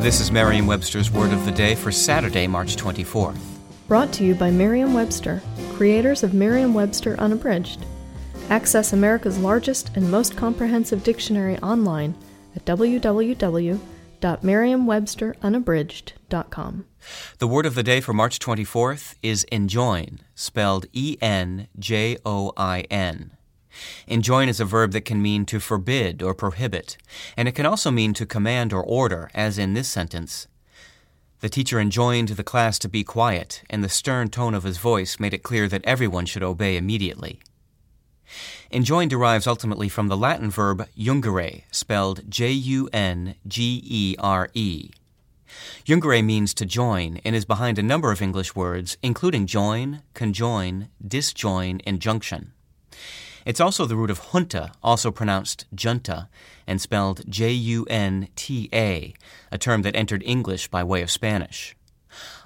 This is Merriam Webster's Word of the Day for Saturday, March 24th. Brought to you by Merriam Webster, creators of Merriam Webster Unabridged. Access America's largest and most comprehensive dictionary online at www.merriam-websterunabridged.com. The word of the day for March 24th is enjoin, spelled E N J O I N. Enjoin is a verb that can mean to forbid or prohibit, and it can also mean to command or order, as in this sentence. The teacher enjoined the class to be quiet, and the stern tone of his voice made it clear that everyone should obey immediately. Enjoin derives ultimately from the Latin verb jungere, spelled J U N G E R E. Jungere means to join and is behind a number of English words, including join, conjoin, disjoin, and junction. It's also the root of junta, also pronounced junta, and spelled J U N T A, a term that entered English by way of Spanish.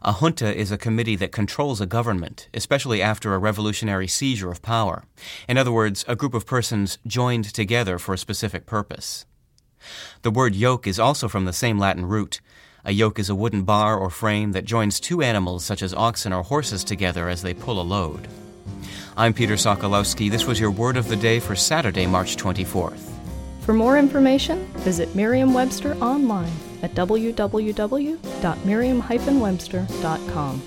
A junta is a committee that controls a government, especially after a revolutionary seizure of power. In other words, a group of persons joined together for a specific purpose. The word yoke is also from the same Latin root. A yoke is a wooden bar or frame that joins two animals, such as oxen or horses, together as they pull a load. I'm Peter Sokolowski. This was your word of the day for Saturday, March 24th. For more information, visit Merriam Webster online at www.merriam-webster.com.